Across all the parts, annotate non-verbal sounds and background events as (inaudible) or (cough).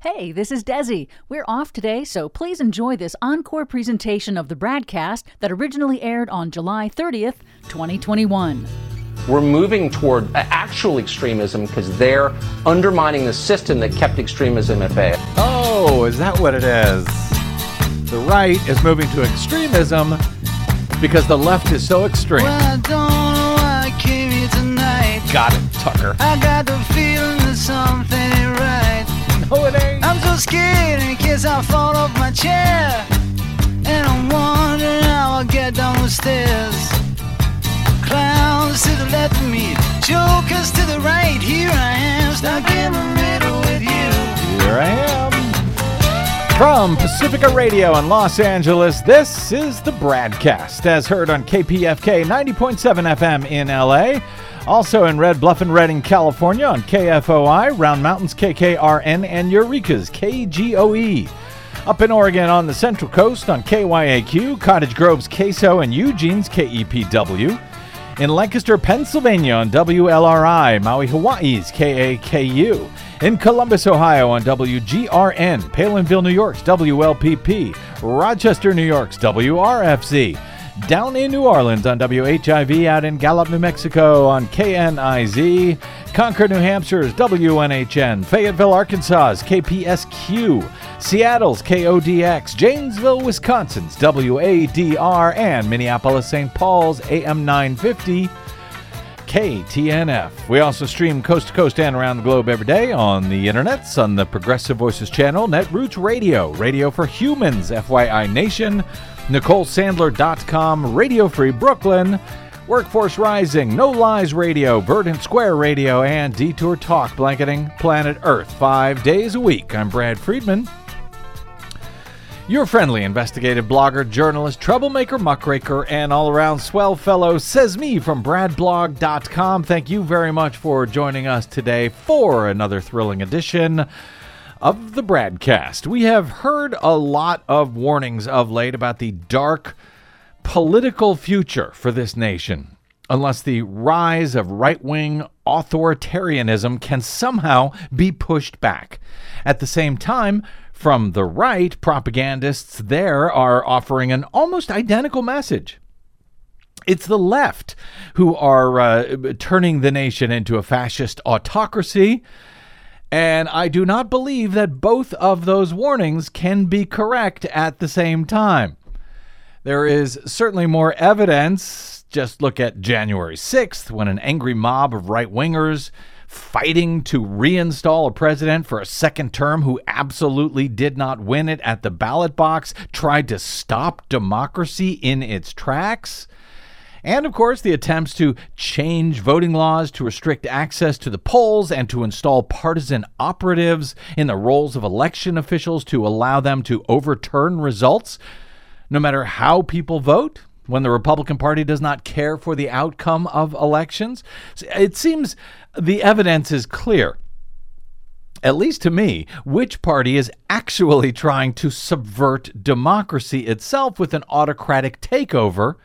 Hey, this is Desi. We're off today, so please enjoy this encore presentation of the BradCast that originally aired on July 30th, 2021. We're moving toward actual extremism because they're undermining the system that kept extremism at bay. Oh, is that what it is? The right is moving to extremism because the left is so extreme. Well, I don't know why I came here tonight. Got it, Tucker. I got the feeling that something ain't right. No, it ain't. I'm so scared in case I fall off my chair. And I'm wondering how I'll get down the stairs. Clowns to the left of me, jokers to the right. Here I am, stuck in the middle with you. Here I am. From Pacifica Radio in Los Angeles, this is the BradCast, as heard on KPFK 90.7 FM in LA. Also in Red Bluff and Redding, California on KFOI, Round Mountains KKRN, and Eureka's KGOE. Up in Oregon on the Central Coast on KYAQ, Cottage Grove's KSO, and Eugene's KEPW. In Lancaster, Pennsylvania on WLRI, Maui, Hawaii's KAKU. In Columbus, Ohio on WGRN, Palenville, New York's WLPP, Rochester, New York's WRFZ. Down in New Orleans on WHIV, out in Gallup, New Mexico on KNIZ, Concord, New Hampshire's WNHN, Fayetteville, Arkansas's KPSQ, Seattle's KODX, Janesville, Wisconsin's WADR, and Minneapolis, St. Paul's AM 950. KTNF. We also stream coast to coast and around the globe every day on the internets, on the Progressive Voices channel, Netroots Radio, Radio for Humans, FYI Nation, NicoleSandler.com, Radio Free Brooklyn, Workforce Rising, No Lies Radio, Verdant Square Radio, and Detour Talk, blanketing planet Earth five days a week. I'm Brad Friedman. Your friendly investigative blogger, journalist, troublemaker, muckraker, and all around swell fellow says me from bradblog.com. Thank you very much for joining us today for another thrilling edition of the BradCast. We have heard a lot of warnings of late about the dark political future for this nation. Unless the rise of right wing authoritarianism can somehow be pushed back. At the same time, from the right, propagandists there are offering an almost identical message. It's the left who are uh, turning the nation into a fascist autocracy. And I do not believe that both of those warnings can be correct at the same time. There is certainly more evidence. Just look at January 6th when an angry mob of right wingers fighting to reinstall a president for a second term who absolutely did not win it at the ballot box, tried to stop democracy in its tracks. And of course, the attempts to change voting laws to restrict access to the polls and to install partisan operatives in the roles of election officials to allow them to overturn results, no matter how people vote when the Republican Party does not care for the outcome of elections. It seems the evidence is clear, at least to me, which party is actually trying to subvert democracy itself with an autocratic takeover.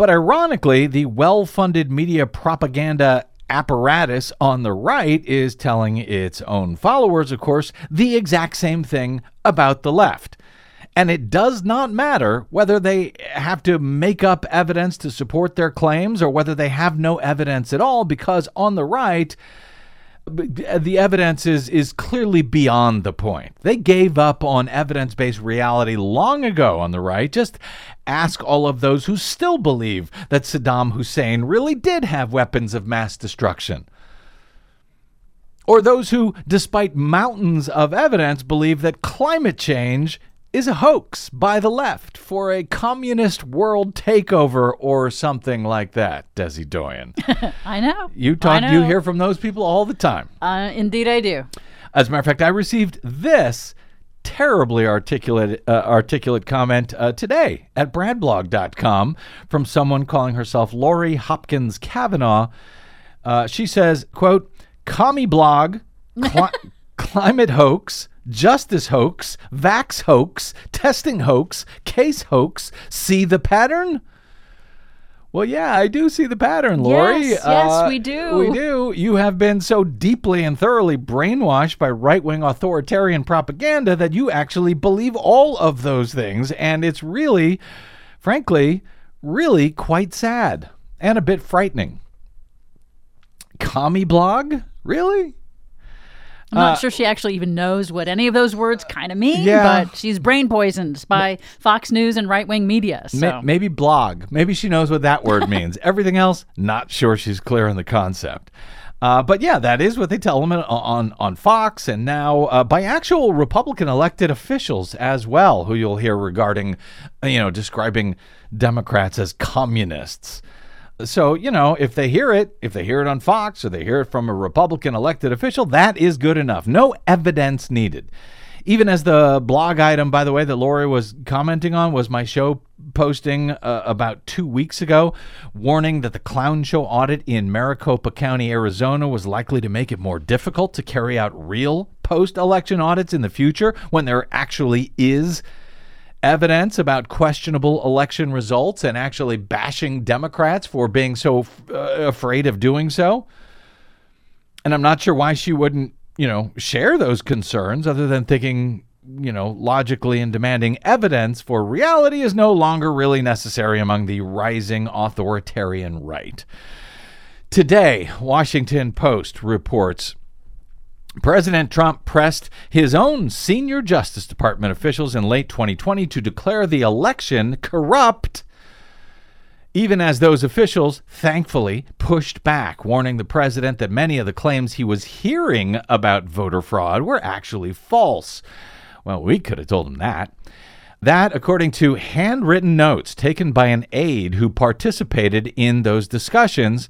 But ironically, the well funded media propaganda apparatus on the right is telling its own followers, of course, the exact same thing about the left. And it does not matter whether they have to make up evidence to support their claims or whether they have no evidence at all, because on the right, Uh, the evidence is, is clearly beyond the point. They gave up on evidence based reality long ago on the right. Just ask all of those who still believe that Saddam Hussein really did have weapons of mass destruction. Or those who, despite mountains of evidence, believe that climate change is a hoax by the left for a communist world takeover or something like that, Desi Doyen. (laughs) I know. You talk I you hear from those people all the time. Uh, indeed, I do. As a matter of fact, I received this terribly articulate uh, articulate comment uh, today at bradblog.com from someone calling herself Lori Hopkins Kavanaugh. Uh, she says, quote, commie blog, cli- (laughs) climate hoax, justice hoax, vax hoax, testing hoax, case hoax. See the pattern? Well, yeah, I do see the pattern, Lori. Yes, yes, we uh, do. We do. You have been so deeply and thoroughly brainwashed by right wing authoritarian propaganda that you actually believe all of those things. And it's really, frankly, really quite sad and a bit frightening. Commie blog? Really? I'm not sure she actually even knows what any of those words kind of mean, yeah. but she's brain poisoned by Fox News and right wing media. So. Ma- maybe blog. Maybe she knows what that word means. (laughs) Everything else, not sure she's clear on the concept. Uh, but yeah, that is what they tell them on on Fox, and now uh, by actual Republican elected officials as well, who you'll hear regarding, you know, describing Democrats as communists. So, you know, if they hear it, if they hear it on Fox or they hear it from a Republican elected official, that is good enough. No evidence needed. Even as the blog item, by the way, that Lori was commenting on was my show posting uh, about two weeks ago, warning that the clown show audit in Maricopa County, Arizona, was likely to make it more difficult to carry out real post election audits in the future when there actually is evidence about questionable election results and actually bashing Democrats for being so uh, afraid of doing so. And I'm not sure why she wouldn't, you know, share those concerns other than thinking, you know, logically and demanding evidence for reality is no longer really necessary among the rising authoritarian right. Today, Washington Post reports President Trump pressed his own senior Justice Department officials in late 2020 to declare the election corrupt, even as those officials thankfully pushed back, warning the president that many of the claims he was hearing about voter fraud were actually false. Well, we could have told him that. That, according to handwritten notes taken by an aide who participated in those discussions.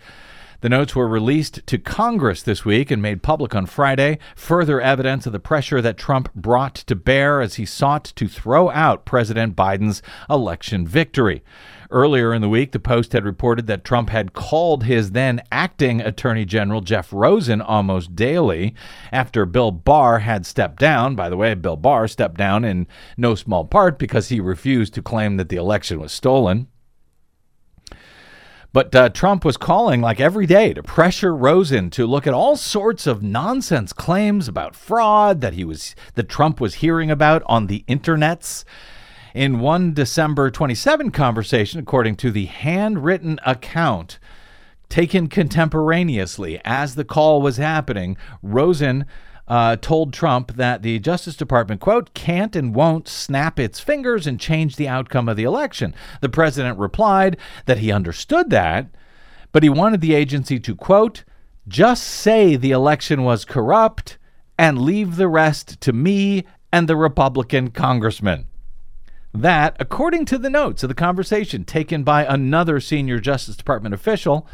The notes were released to Congress this week and made public on Friday, further evidence of the pressure that Trump brought to bear as he sought to throw out President Biden's election victory. Earlier in the week, the Post had reported that Trump had called his then acting Attorney General Jeff Rosen almost daily after Bill Barr had stepped down. By the way, Bill Barr stepped down in no small part because he refused to claim that the election was stolen. But uh, Trump was calling like every day to pressure Rosen to look at all sorts of nonsense claims about fraud that he was that Trump was hearing about on the internets. In one December 27 conversation, according to the handwritten account taken contemporaneously as the call was happening, Rosen uh, told Trump that the Justice Department, quote, can't and won't snap its fingers and change the outcome of the election. The president replied that he understood that, but he wanted the agency to, quote, just say the election was corrupt and leave the rest to me and the Republican congressman. That, according to the notes of the conversation taken by another senior Justice Department official,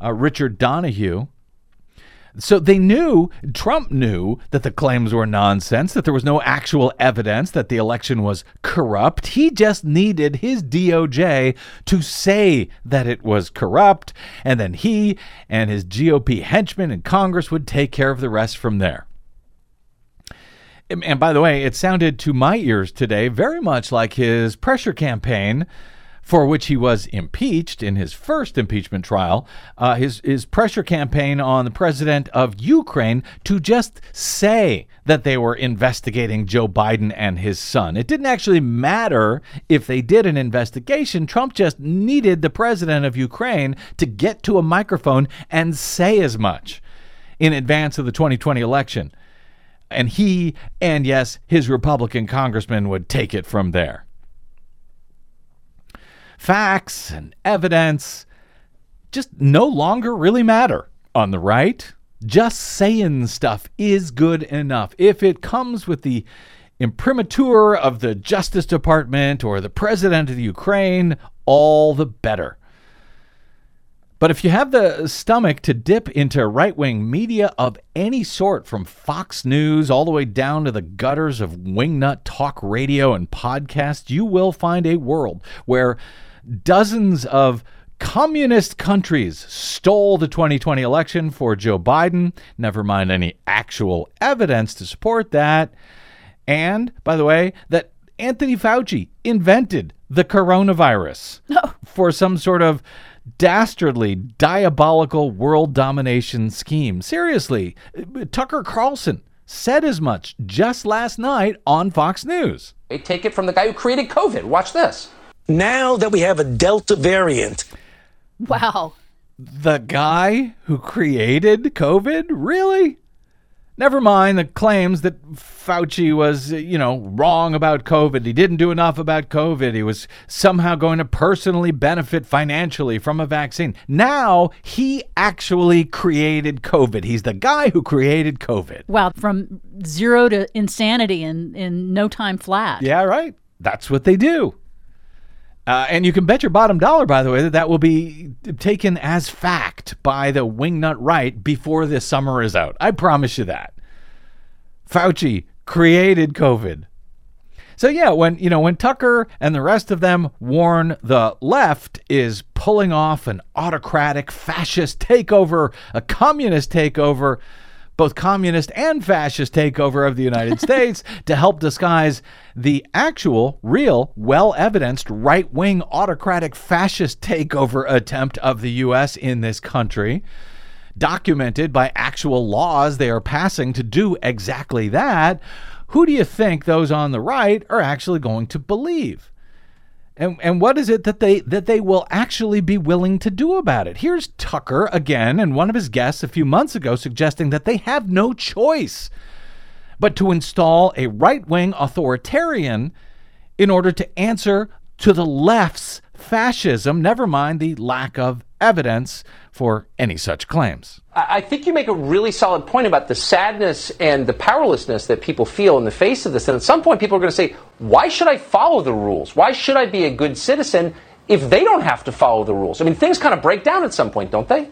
uh, Richard Donoghue, so they knew, Trump knew that the claims were nonsense, that there was no actual evidence that the election was corrupt. He just needed his DOJ to say that it was corrupt, and then he and his GOP henchmen in Congress would take care of the rest from there. And by the way, it sounded to my ears today very much like his pressure campaign for which he was impeached in his first impeachment trial, uh, his, his pressure campaign on the president of Ukraine to just say that they were investigating Joe Biden and his son. It didn't actually matter if they did an investigation. Trump just needed the president of Ukraine to get to a microphone and say as much in advance of the 2020 election. And he, and yes, his Republican congressman would take it from there facts and evidence just no longer really matter on the right. Just saying stuff is good enough. If it comes with the imprimatur of the Justice Department or the President of the Ukraine, all the better. But if you have the stomach to dip into right wing media of any sort, from Fox News all the way down to the gutters of wingnut talk radio and podcasts, you will find a world where dozens of communist countries stole the 2020 election for Joe Biden, never mind any actual evidence to support that. And, by the way, that Anthony Fauci invented the coronavirus (laughs) No. for some sort of dastardly, diabolical world domination scheme. Seriously, Tucker Carlson said as much just last night on Fox News. They take it from the guy who created COVID. Watch this. Now that we have a Delta variant, Wow. The guy who created COVID? Really? Never mind the claims that Fauci was, you know, wrong about COVID. He didn't do enough about COVID. He was somehow going to personally benefit financially from a vaccine. Now he actually created COVID. He's the guy who created COVID. Wow. From zero to insanity in, in no time flat. Yeah, right. That's what they do. Uh, and you can bet your bottom dollar, by the way, that that will be taken as fact by the wingnut right before this summer is out. I promise you that. Fauci created COVID. So yeah, when you know when Tucker and the rest of them warn the left is pulling off an autocratic fascist takeover, a communist takeover, both communist and fascist takeover of the United (laughs) States to help disguise the actual, real, well evidenced right wing autocratic fascist takeover attempt of the U.S. in this country, documented by actual laws they are passing to do exactly that. Who do you think those on the right are actually going to believe? And, and what is it that they that they will actually be willing to do about it? Here's Tucker again and one of his guests a few months ago suggesting that they have no choice but to install a right-wing authoritarian in order to answer to the left's fascism, never mind the lack of evidence for any such claims. I think you make a really solid point about the sadness and the powerlessness that people feel in the face of this. And at some point, people are going to say, why should I follow the rules? Why should I be a good citizen if they don't have to follow the rules? I mean, things kind of break down at some point, don't they?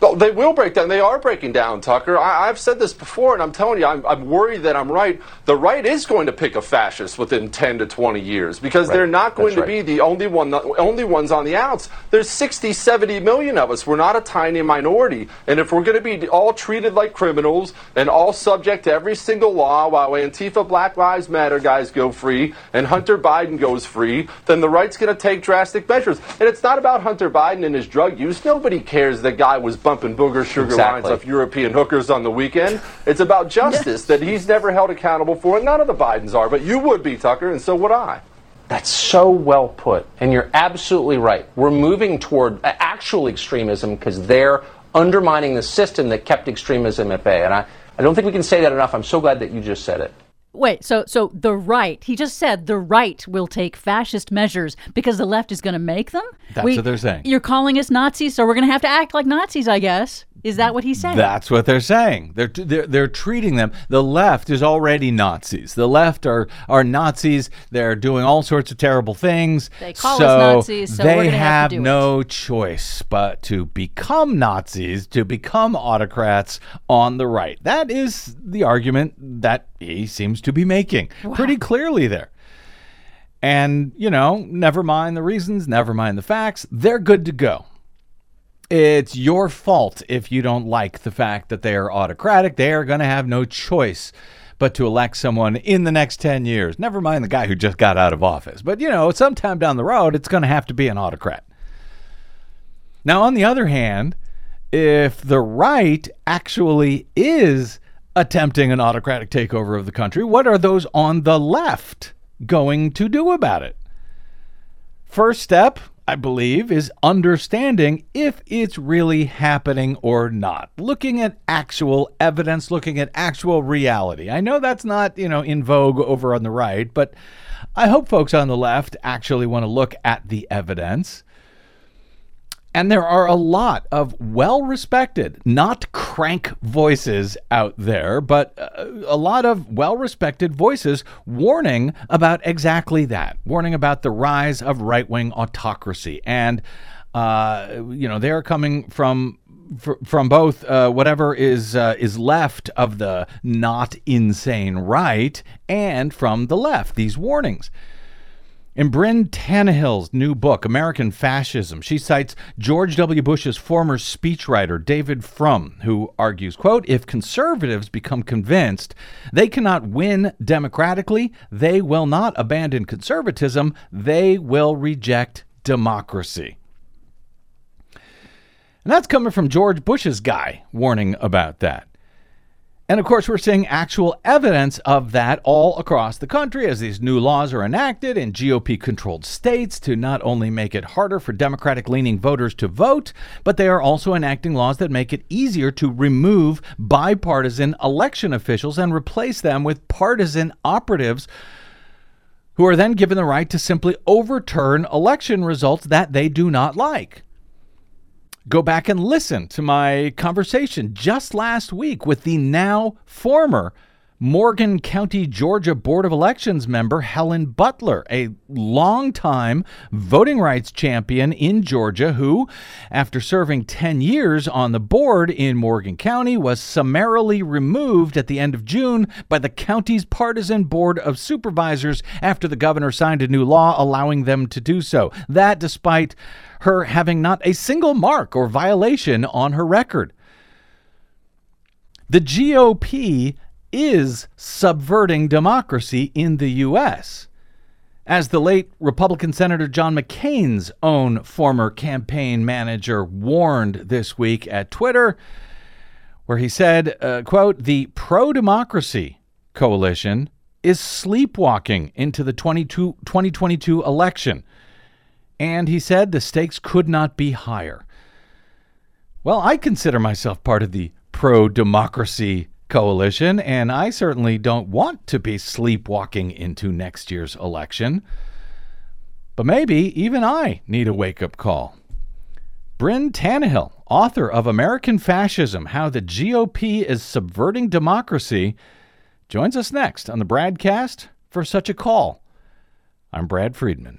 Oh, they will break down. They are breaking down, Tucker. I, have said this before, and I'm telling you, I'm, I'm, worried that I'm right. The right is going to pick a fascist within 10 to 20 years because Right. they're not going That's to right. be the only one, the only ones on the outs. There's 60, 70 million of us. We're not a tiny minority, and if we're going to be all treated like criminals and all subject to every single law while Antifa, Black Lives Matter guys go free and Hunter Biden goes free, then the right's going to take drastic measures. And it's not about Hunter Biden and his drug use. Nobody cares that guy was bumping booger sugar Exactly. lines off European hookers on the weekend. (laughs) It's about justice that he's never held accountable for, and none of the Bidens are. But you would be, Tucker, and so would I. That's so well put. And you're absolutely right. We're moving toward actual extremism because they're undermining the system that kept extremism at bay. And I, I don't think we can say that enough. I'm so glad that you just said it. Wait, so so the right, he just said the right will take fascist measures because the left is going to make them? That's what they're saying. You're calling us Nazis, so we're going to have to act like Nazis, I guess. Is that what he's saying? That's what they're saying. They're, they're they're treating them. The left is already Nazis. The left are are Nazis. They're doing all sorts of terrible things. They call us Nazis, so they have to do it. no choice but to become Nazis, to become autocrats on the right. That is the argument that he seems to be making pretty clearly there. And you know, never mind the reasons, never mind the facts. They're good to go it's your fault if you don't like the fact that they are autocratic. They are going to have no choice but to elect someone in the next 10 years. Never mind the guy who just got out of office. But, you know, sometime down the road, it's going to have to be an autocrat. Now, on the other hand, if the right actually is attempting an autocratic takeover of the country, what are those on the left going to do about it? First step, I believe, is understanding if it's really happening or not. Looking at actual evidence, looking at actual reality. I know that's not, you know, in vogue over on the right, but I hope folks on the left actually want to look at the evidence. And there are a lot of well respected, not crank voices out there, but uh, a lot of well respected voices warning about exactly that, warning about the rise of right wing autocracy. And, uh, you know, they're coming from. From both uh, whatever is uh, is left of the not insane right and from the left, these warnings. In Brynn Tannehill's new book, American Fascism, she cites George W. Bush's former speechwriter, David Frum, who argues, quote, if conservatives become convinced they cannot win democratically, they will not abandon conservatism, they will reject democracy. And that's coming from George Bush's guy warning about that. And of course, we're seeing actual evidence of that all across the country as these new laws are enacted in GOP controlled states to not only make it harder for Democratic leaning voters to vote, but they are also enacting laws that make it easier to remove bipartisan election officials and replace them with partisan operatives who are then given the right to simply overturn election results that they do not like. Go back and listen to my conversation just last week with the now former Morgan County, Georgia Board of Elections member Helen Butler, a longtime voting rights champion in Georgia who, after serving 10 years on the board in Morgan County, was summarily removed at the end of June by the county's partisan board of supervisors after the governor signed a new law allowing them to do so. That despite her having not a single mark or violation on her record. The GOP is subverting democracy in the U.S. As the late Republican Senator John McCain's own former campaign manager warned this week at Twitter, where he said, uh, quote, the pro-democracy coalition is sleepwalking into the 2022 election. And he said the stakes could not be higher. Well, I consider myself part of the pro democracy coalition, and I certainly don't want to be sleepwalking into next year's election. But maybe even I need a wake up call. Brynn Tannehill, author of American Fascism How the GOP is Subverting Democracy, joins us next on the BradCast for such a call. I'm Brad Friedman.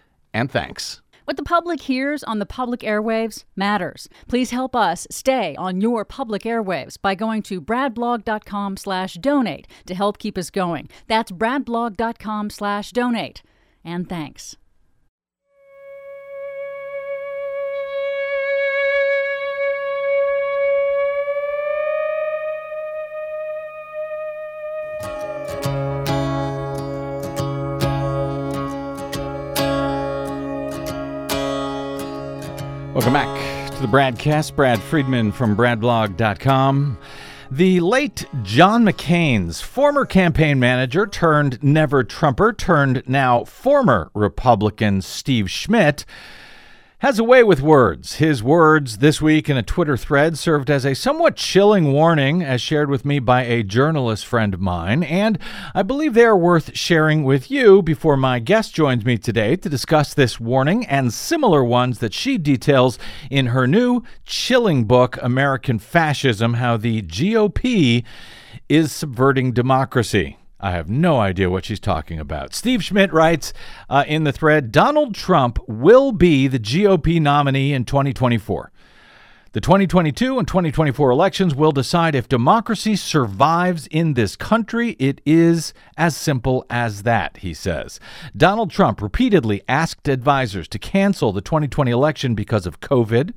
and thanks. What the public hears on the public airwaves matters. Please help us stay on your public airwaves by going to bradblog.com slash donate to help keep us going. That's bradblog.com slash donate. And thanks. Welcome back to the BradCast. Brad Friedman from BradBlog.com. The late John McCain's former campaign manager turned never Trumper turned now former Republican Steve Schmidt has a way with words. His words this week in a Twitter thread served as a somewhat chilling warning, as shared with me by a journalist friend of mine, and I believe they are worth sharing with you before my guest joins me today to discuss this warning and similar ones that she details in her new chilling book, American Fascism How the GOP is Subverting Democracy. I have no idea what she's talking about. Steve Schmidt writes uh, in the thread Donald Trump will be the GOP nominee in 2024. The 2022 and 2024 elections will decide if democracy survives in this country. It is as simple as that, he says. Donald Trump repeatedly asked advisors to cancel the 2020 election because of COVID.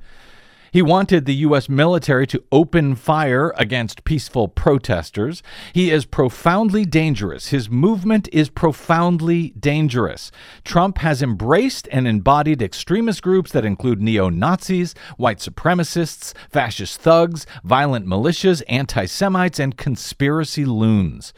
He wanted the U.S. military to open fire against peaceful protesters. He is profoundly dangerous. His movement is profoundly dangerous. Trump has embraced and embodied extremist groups that include neo Nazis, white supremacists, fascist thugs, violent militias, anti Semites, and conspiracy loons.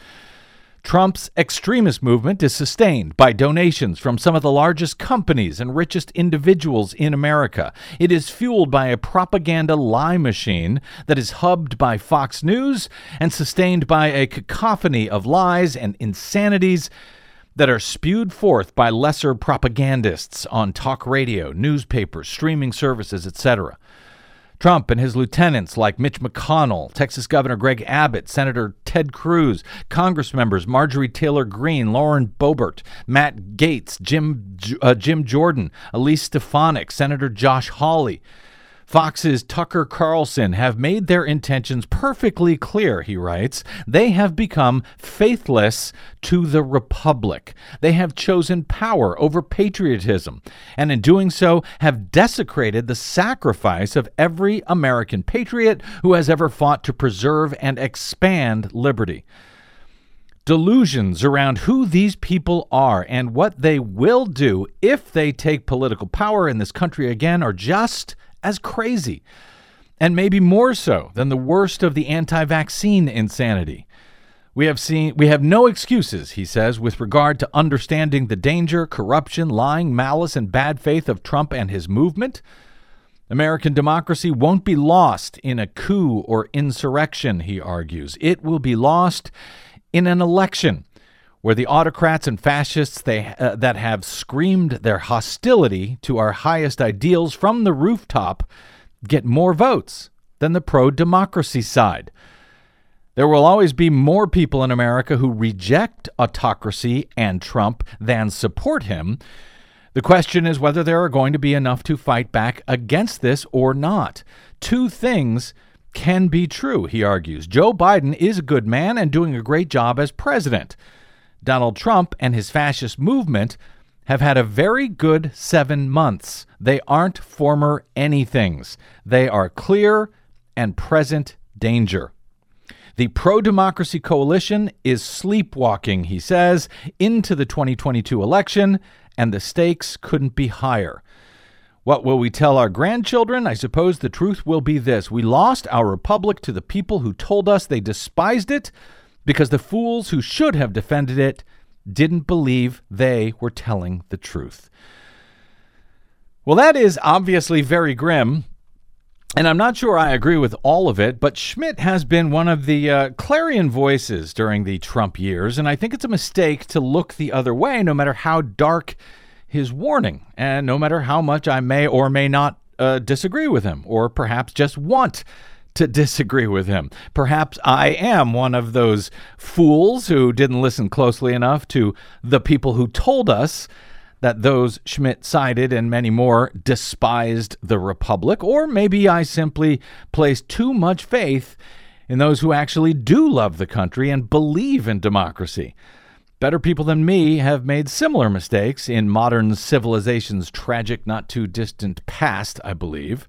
Trump's extremist movement is sustained by donations from some of the largest companies and richest individuals in America. It is fueled by a propaganda lie machine that is hubbed by Fox News and sustained by a cacophony of lies and insanities that are spewed forth by lesser propagandists on talk radio, newspapers, streaming services, etc. Trump and his lieutenants like Mitch McConnell, Texas Governor Greg Abbott, Senator Ted Cruz, Congress members Marjorie Taylor Greene, Lauren Boebert, Matt Gaetz, Jim, uh, Jim Jordan, Elise Stefanik, Senator Josh Hawley. Fox's Tucker Carlson have made their intentions perfectly clear, he writes. They have become faithless to the Republic. They have chosen power over patriotism, and in doing so, have desecrated the sacrifice of every American patriot who has ever fought to preserve and expand liberty delusions around who these people are and what they will do if they take political power in this country again are just as crazy, and maybe more so than the worst of the anti vaccine insanity. We have seen we have no excuses, he says, with regard to understanding the danger, corruption, lying, malice, and bad faith of Trump and his movement. American democracy won't be lost in a coup or insurrection, he argues. It will be lost in an election where the autocrats and fascists they, uh, that have screamed their hostility to our highest ideals from the rooftop get more votes than the pro democracy side. There will always be more people in America who reject autocracy and Trump than support him. The question is whether there are going to be enough to fight back against this or not. Two things can be true, he argues. Joe Biden is a good man and doing a great job as president. Donald Trump and his fascist movement have had a very good seven months. They aren't former anythings, they are clear and present danger. The pro democracy coalition is sleepwalking, he says, into the 2022 election, and the stakes couldn't be higher. What will we tell our grandchildren? I suppose the truth will be this We lost our republic to the people who told us they despised it because the fools who should have defended it didn't believe they were telling the truth. Well, that is obviously very grim. And I'm not sure I agree with all of it, but Schmidt has been one of the uh, clarion voices during the Trump years, and I think it's a mistake to look the other way, no matter how dark his warning, and no matter how much I may or may not uh, disagree with him, or perhaps just want to disagree with him. Perhaps I am one of those fools who didn't listen closely enough to the people who told us that those Schmidt cited and many more despised the Republic, or maybe I simply placed too much faith in those who actually do love the country and believe in democracy. Better people than me have made similar mistakes in modern civilization's tragic, not too distant past, I believe.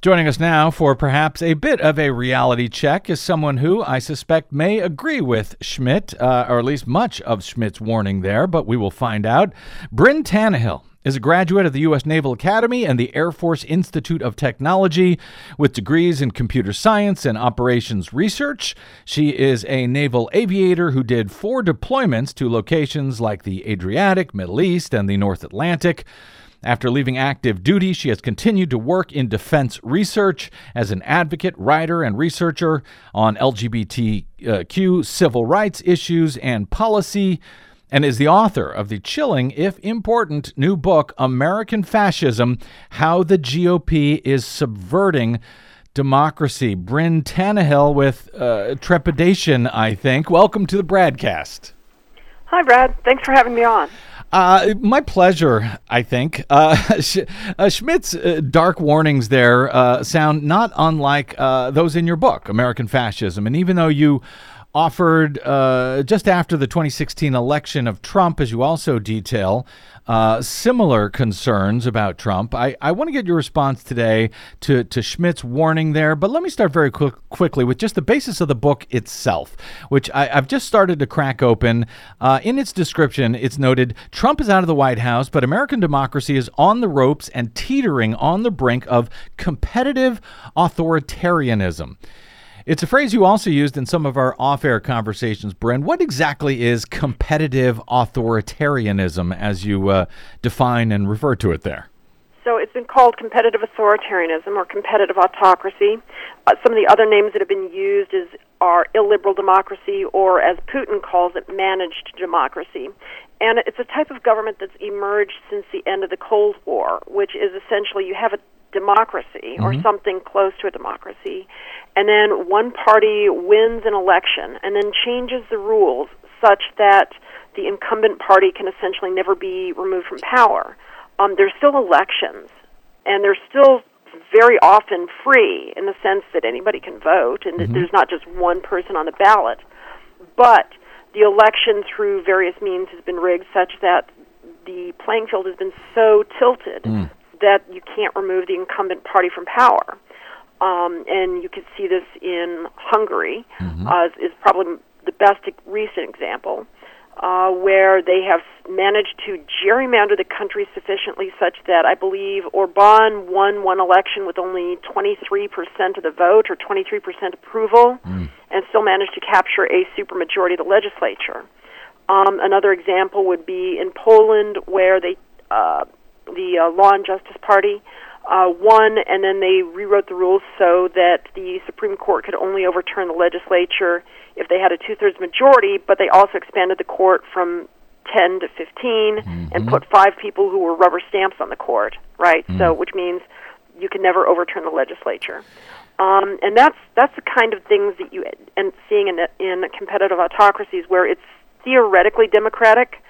Joining us now for perhaps a bit of a reality check is someone who I suspect may agree with Schmidt, uh, or at least much of Schmidt's warning there, but we will find out. Brynn Tannehill is a graduate of the U.S. Naval Academy and the Air Force Institute of Technology with degrees in computer science and operations research. She is a naval aviator who did four deployments to locations like the Adriatic, Middle East, and the North Atlantic. After leaving active duty, she has continued to work in defense research as an advocate, writer, and researcher on LGBTQ civil rights issues and policy, and is the author of the chilling, if important, new book, American Fascism How the GOP is Subverting Democracy. Brynn Tannehill with uh, trepidation, I think. Welcome to the BradCast. Hi, Brad. Thanks for having me on. Uh, my pleasure, I think. Uh, (laughs) uh, Schmidt's uh, dark warnings there uh, sound not unlike those in your book, American Fascism. And even though you offered uh, just after the 2016 election of Trump, as you also detail, uh, similar concerns about Trump. I, I want to get your response today to, to Schmidt's warning there, but let me start very quick, quickly with just the basis of the book itself, which I, have just started to crack open. Uh, in its description, it's noted Trump is out of the White House, but American democracy is on the ropes and teetering on the brink of competitive authoritarianism. It's a phrase you also used in some of our off air conversations, Brynn. What exactly is competitive authoritarianism as you uh, define and refer to it there? So it's been called competitive authoritarianism or competitive autocracy. Uh, some of the other names that have been used is are illiberal democracy or as Putin calls it managed democracy. And it's a type of government that's emerged since the end of the Cold War, which is essentially you have a democracy or mm-hmm. something close to a democracy, and then one party wins an election and then changes the rules such that the incumbent party can essentially never be removed from power. Um, there's still elections, and they're still very often free in the sense that anybody can vote, and that mm-hmm. there's not just one person on the ballot. But the election, through various means, has been rigged such that the playing field has been so tilted mm. That you can't remove the incumbent party from power. Um, and you can see this in Hungary, uh, is, probably the best recent example, uh, where they have managed to gerrymander the country sufficiently such that I believe Orban won one election with only 23% of the vote or 23% approval, and still managed to capture a supermajority of the legislature. Um, another example would be in Poland, where they uh, the uh, Law and Justice Party uh, won, and then they rewrote the rules so that the Supreme Court could only overturn the legislature if they had a two-thirds majority. But they also expanded the court from 10 to 15 and put five people who were rubber stamps on the court, right? So, which means you can never overturn the legislature. Um, and that's that's the kind of things that you and seeing in in competitive autocracies where it's theoretically democratic,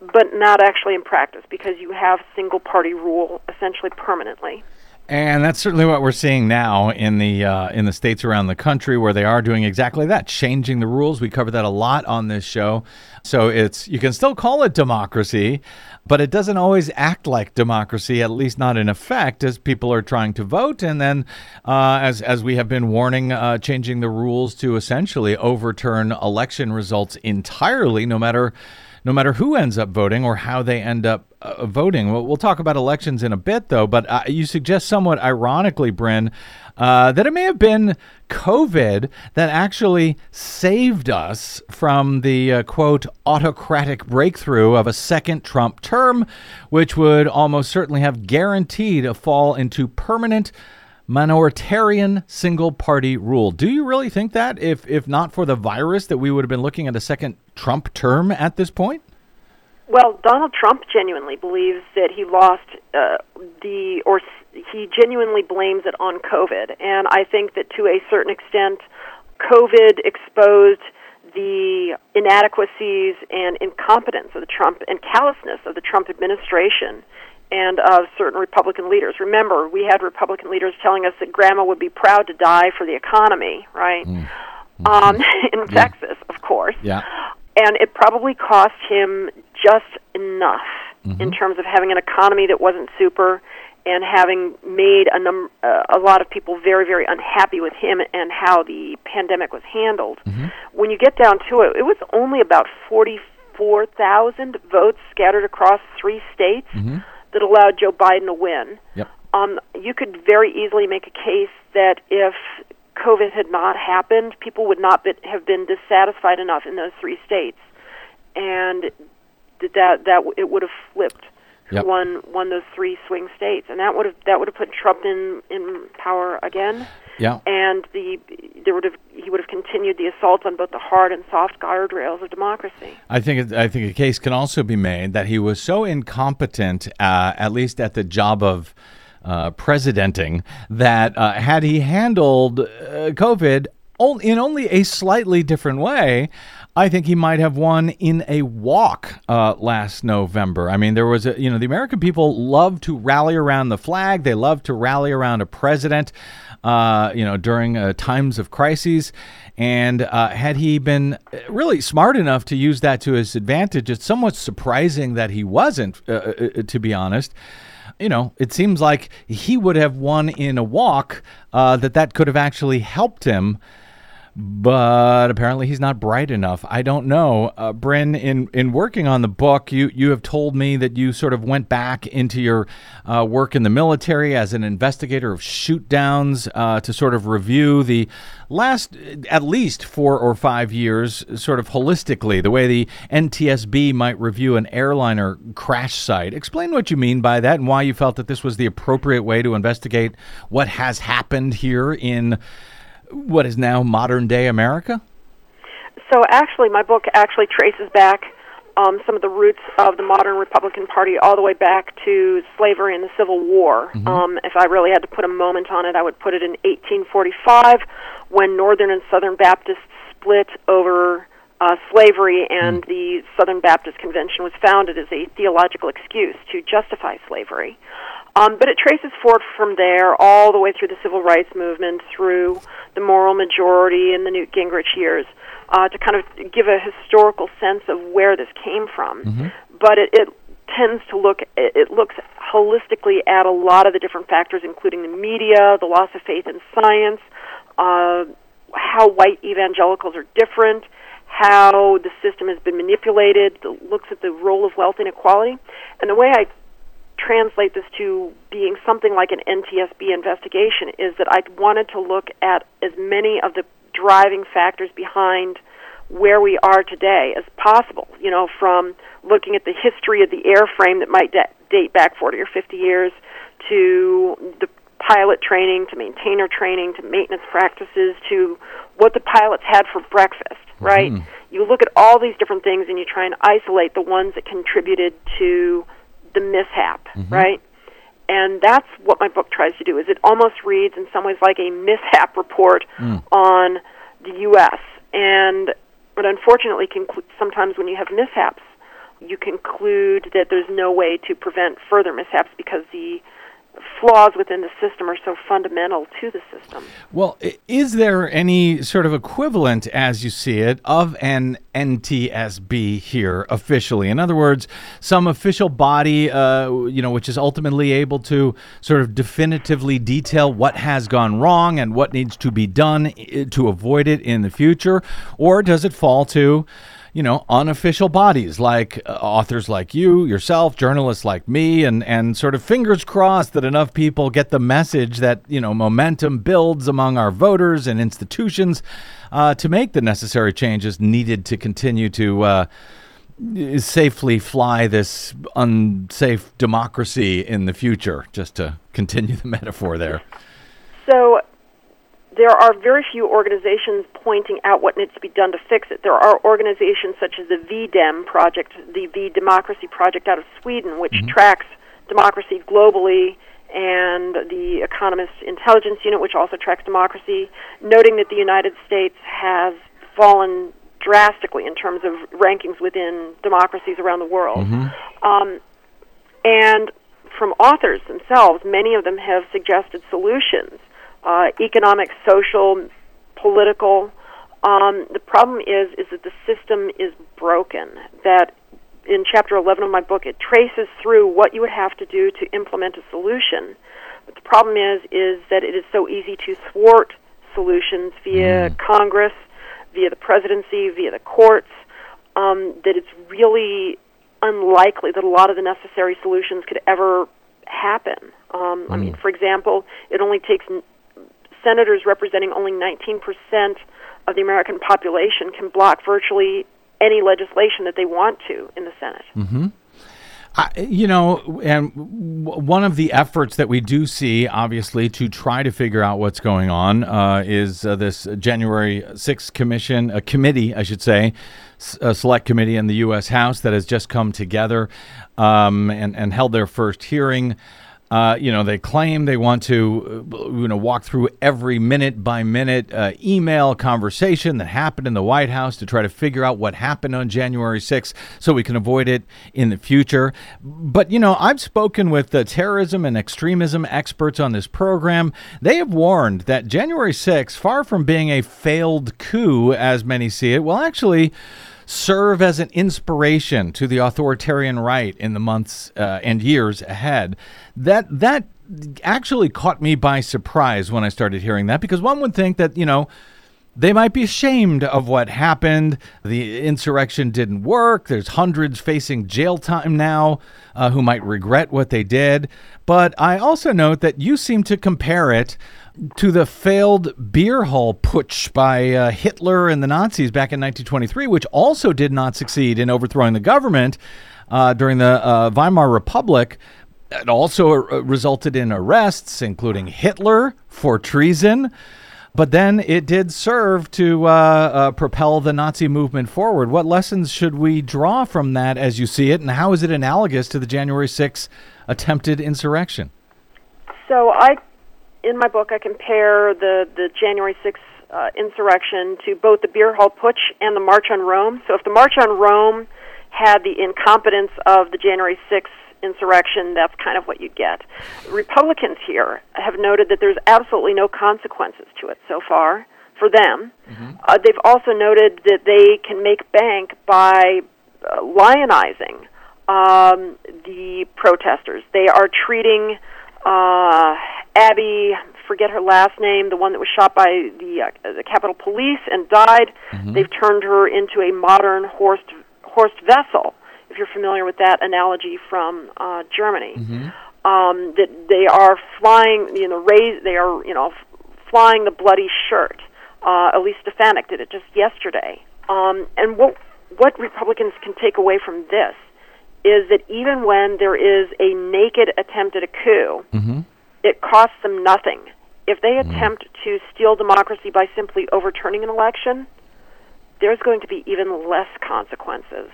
but not actually in practice because you have single party rule essentially permanently. And that's certainly what we're seeing now in the uh, in the states around the country where they are doing exactly that, changing the rules. We cover that a lot on this show. So it's you can still call it democracy, but it doesn't always act like democracy, at least not in effect, as people are trying to vote. And then, uh, as as we have been warning, uh, changing the rules to essentially overturn election results entirely, no matter no matter who ends up voting or how they end up uh, voting. We'll, we'll talk about elections in a bit, though. But uh, you suggest somewhat ironically, Brynn, uh, that it may have been COVID that actually saved us from the uh, quote autocratic breakthrough of a second Trump term, which would almost certainly have guaranteed a fall into permanent minoritarian single party rule. Do you really think that if if not for the virus that we would have been looking at a second Trump term at this point? Well, Donald Trump genuinely believes that he lost uh, the, or he genuinely blames it on COVID. And I think that to a certain extent, COVID exposed the inadequacies and incompetence of the Trump and callousness of the Trump administration and of certain Republican leaders. Remember, we had Republican leaders telling us that grandma would be proud to die for the economy, right? Mm. Mm-hmm. Um, (laughs) in Texas, of course Yeah. and it probably cost him just enough in mm-hmm. terms of having an economy that wasn't super and having made a num- uh, a lot of people very very unhappy with him and how the pandemic was handled. Mm-hmm. When you get down to it, it was only about 44,000 votes scattered across 3 states that allowed Joe Biden to win Yep. um, you could very easily make a case that if COVID had not happened, people would not be, have been dissatisfied enough in those three states, and that that, it would have flipped Yep. one one those three swing states, and that would have that would have put Trump in in power again, Yeah. and the there would have he would have continued the assault on both the hard and soft guardrails of democracy. I think I think a case can also be made that he was so incompetent, uh, at least at the job of uh, presidenting, that uh, had he handled uh, COVID in only a slightly different way, I think he might have won in a walk uh, last November. I mean, there was a, you know, the American people love to rally around the flag. They love to rally around a president, uh, you know, during uh, times of crises. And uh, had he been really smart enough to use that to his advantage, it's somewhat surprising that he wasn't, uh, uh, to be honest you know, it seems like he would have won in a walk, uh, that that could have actually helped him. But apparently he's not bright enough. I don't know. Uh, Brynn, in, in working on the book, you, you have told me that you sort of went back into your uh, work in the military as an investigator of shoot downs uh, to sort of review the last at least four or five years, sort of holistically, the way the NTSB might review an airliner crash site. Explain what you mean by that and why you felt that this was the appropriate way to investigate what has happened here in what is now modern day America? So actually, my book actually traces back um, some of the roots of the modern Republican Party all the way back to slavery and the Civil War. Um, if I really had to put a moment on it, I would put it in 1845 when Northern and Southern Baptists split over uh, slavery, and the Southern Baptist Convention was founded as a theological excuse to justify slavery. Um, but it traces forward from there all the way through the civil rights movement, through the moral majority and the Newt Gingrich years, uh, to kind of give a historical sense of where this came from. But it, it tends to look it, it looks holistically at a lot of the different factors, including the media, the loss of faith in science, uh, how white evangelicals are different, how the system has been manipulated, the, looks at the role of wealth inequality, and the way I translate this to being something like an NTSB investigation is that I wanted to look at as many of the driving factors behind where we are today as possible. You know, from looking at the history of the airframe that might da- date back 40 or 50 years to the pilot training to maintainer training to maintenance practices to what the pilots had for breakfast, mm-hmm. right? You look at all these different things and you try and isolate the ones that contributed to the mishap, mm-hmm. right? And that's what my book tries to do. Is it almost reads in some ways like a mishap report mm. on the U.S. And but unfortunately, conclu- sometimes when you have mishaps, you conclude that there's no way to prevent further mishaps because the flaws within the system are so fundamental to the system. Well, is there any sort of equivalent, as you see it, of an NTSB here officially? In other words, some official body, uh, you know, which is ultimately able to sort of definitively detail what has gone wrong and what needs to be done to avoid it in the future, or does it fall to you know, unofficial bodies like uh, authors like you, yourself, journalists like me, and, and sort of fingers crossed that enough people get the message that, you know, momentum builds among our voters and institutions uh, to make the necessary changes needed to continue to uh, safely fly this unsafe democracy in the future, just to continue the metaphor there. So there are very few organizations pointing out what needs to be done to fix it. There are organizations such as the VDEM project, the V Democracy Project out of Sweden, which tracks democracy globally, and the Economist Intelligence Unit, which also tracks democracy, noting that the United States has fallen drastically in terms of rankings within democracies around the world. Um, and from authors themselves, many of them have suggested solutions uh, economic, social, political. Um, the problem is is that the system is broken. That in chapter 11 of my book, it traces through what you would have to do to implement a solution. But the problem is is that it is so easy to thwart solutions via Congress, via the presidency, via the courts. Um, that it's really unlikely that a lot of the necessary solutions could ever happen. Um, I mean, for example, it only takes senators representing only 19% of the American population can block virtually any legislation that they want to in the Senate. I, you know, and w- one of the efforts that we do see, obviously, to try to figure out what's going on uh, is uh, this January 6th commission, a committee, I should say, a select committee in the U.S. House that has just come together um, and, and held their first hearing. Uh, you know, they claim they want to, uh, you know, walk through every minute by minute uh, email conversation that happened in the White House to try to figure out what happened on January 6th so we can avoid it in the future. But, you know, I've spoken with the terrorism and extremism experts on this program. They have warned that January 6th, far from being a failed coup, as many see it, well, actually serve as an inspiration to the authoritarian right in the months uh, and years ahead. That that actually caught me by surprise when I started hearing that because one would think that you know they might be ashamed of what happened. The insurrection didn't work. There's hundreds facing jail time now uh, who might regret what they did. But I also note that you seem to compare it to the failed beer hall putsch by uh, Hitler and the Nazis back in 1923, which also did not succeed in overthrowing the government uh, during the uh, Weimar Republic. It also uh, resulted in arrests, including Hitler for treason. but then it did serve to uh, uh, propel the Nazi movement forward. What lessons should we draw from that as you see it, and how is it analogous to the January 6th attempted insurrection? So I, in my book, I compare the the January 6th uh, insurrection to both the beer hall putsch and the March on Rome. So if the March on Rome had the incompetence of the January 6th insurrection, that's kind of what you get. Republicans here have noted that there's absolutely no consequences to it so far for them. Mm-hmm. Uh, they've also noted that they can make bank by uh, lionizing um, the protesters. They are treating uh, Abby, forget her last name, the one that was shot by the, uh, the Capitol Police and died. Mm-hmm. They've turned her into a modern Horst Horst Wessel, if you're familiar with that analogy from uh, Germany. Mm-hmm. Um, that they are flying, you know, raise, they are, you know, flying the bloody shirt. Uh, Elise Stefanik did it just yesterday. Um, and what what Republicans can take away from this is that even when there is a naked attempt at a coup, mm-hmm. It costs them nothing. If they mm-hmm. attempt to steal democracy by simply overturning an election, there's going to be even less consequences.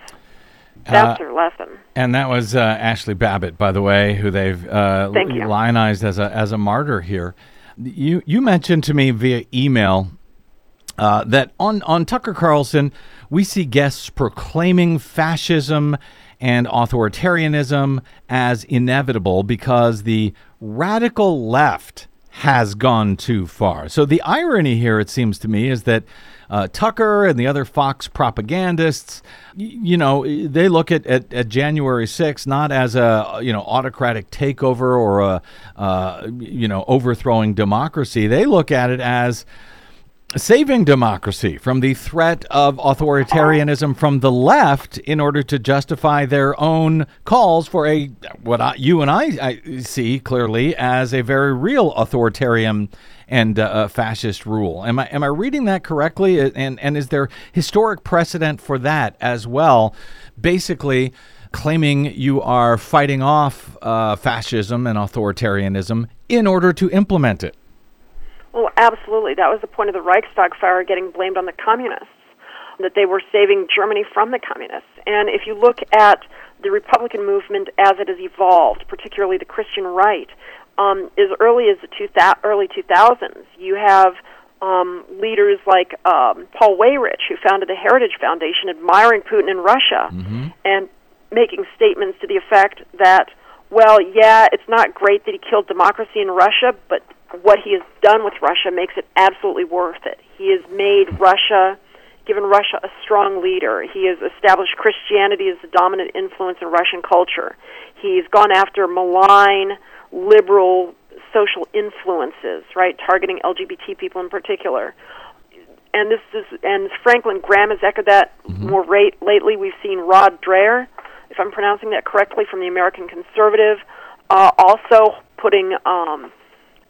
That's uh, their lesson. And that was uh, Ashli Babbitt, by the way, who they've uh, lionized as a as a martyr here. You you mentioned to me via email uh, that on on Tucker Carlson we see guests proclaiming fascism and authoritarianism as inevitable because the radical left has gone too far. So the irony here, it seems to me, is that uh, Tucker and the other Fox propagandists, you know, they look at, at, at, January 6th not as a, you know, autocratic takeover or a, uh, you know, overthrowing democracy. They look at it as saving democracy from the threat of authoritarianism from the left in order to justify their own calls for a what I, you and I, I, see clearly as a very real authoritarian and uh, fascist rule. Am I am I reading that correctly? And and is there historic precedent for that as well? Basically claiming you are fighting off uh, fascism and authoritarianism in order to implement it. Well, absolutely. That was the point of the Reichstag fire getting blamed on the communists, that they were saving Germany from the communists. And if you look at the Republican movement as it has evolved, particularly the Christian right, um, as early as the two th- early 2000s, you have um, leaders like um, Paul Weyrich, who founded the Heritage Foundation, admiring Putin in Russia mm-hmm. and making statements to the effect that, well, yeah, it's not great that he killed democracy in Russia, but what he has done with Russia makes it absolutely worth it. He has made Russia, given Russia a strong leader. He has established Christianity as the dominant influence in Russian culture. He's gone after malign, liberal social influences, right, targeting LGBT people in particular. And this is, and Franklin Graham has echoed that mm-hmm. more rate, lately. We've seen Rod Dreher, if I'm pronouncing that correctly, from the American Conservative, uh, also putting um,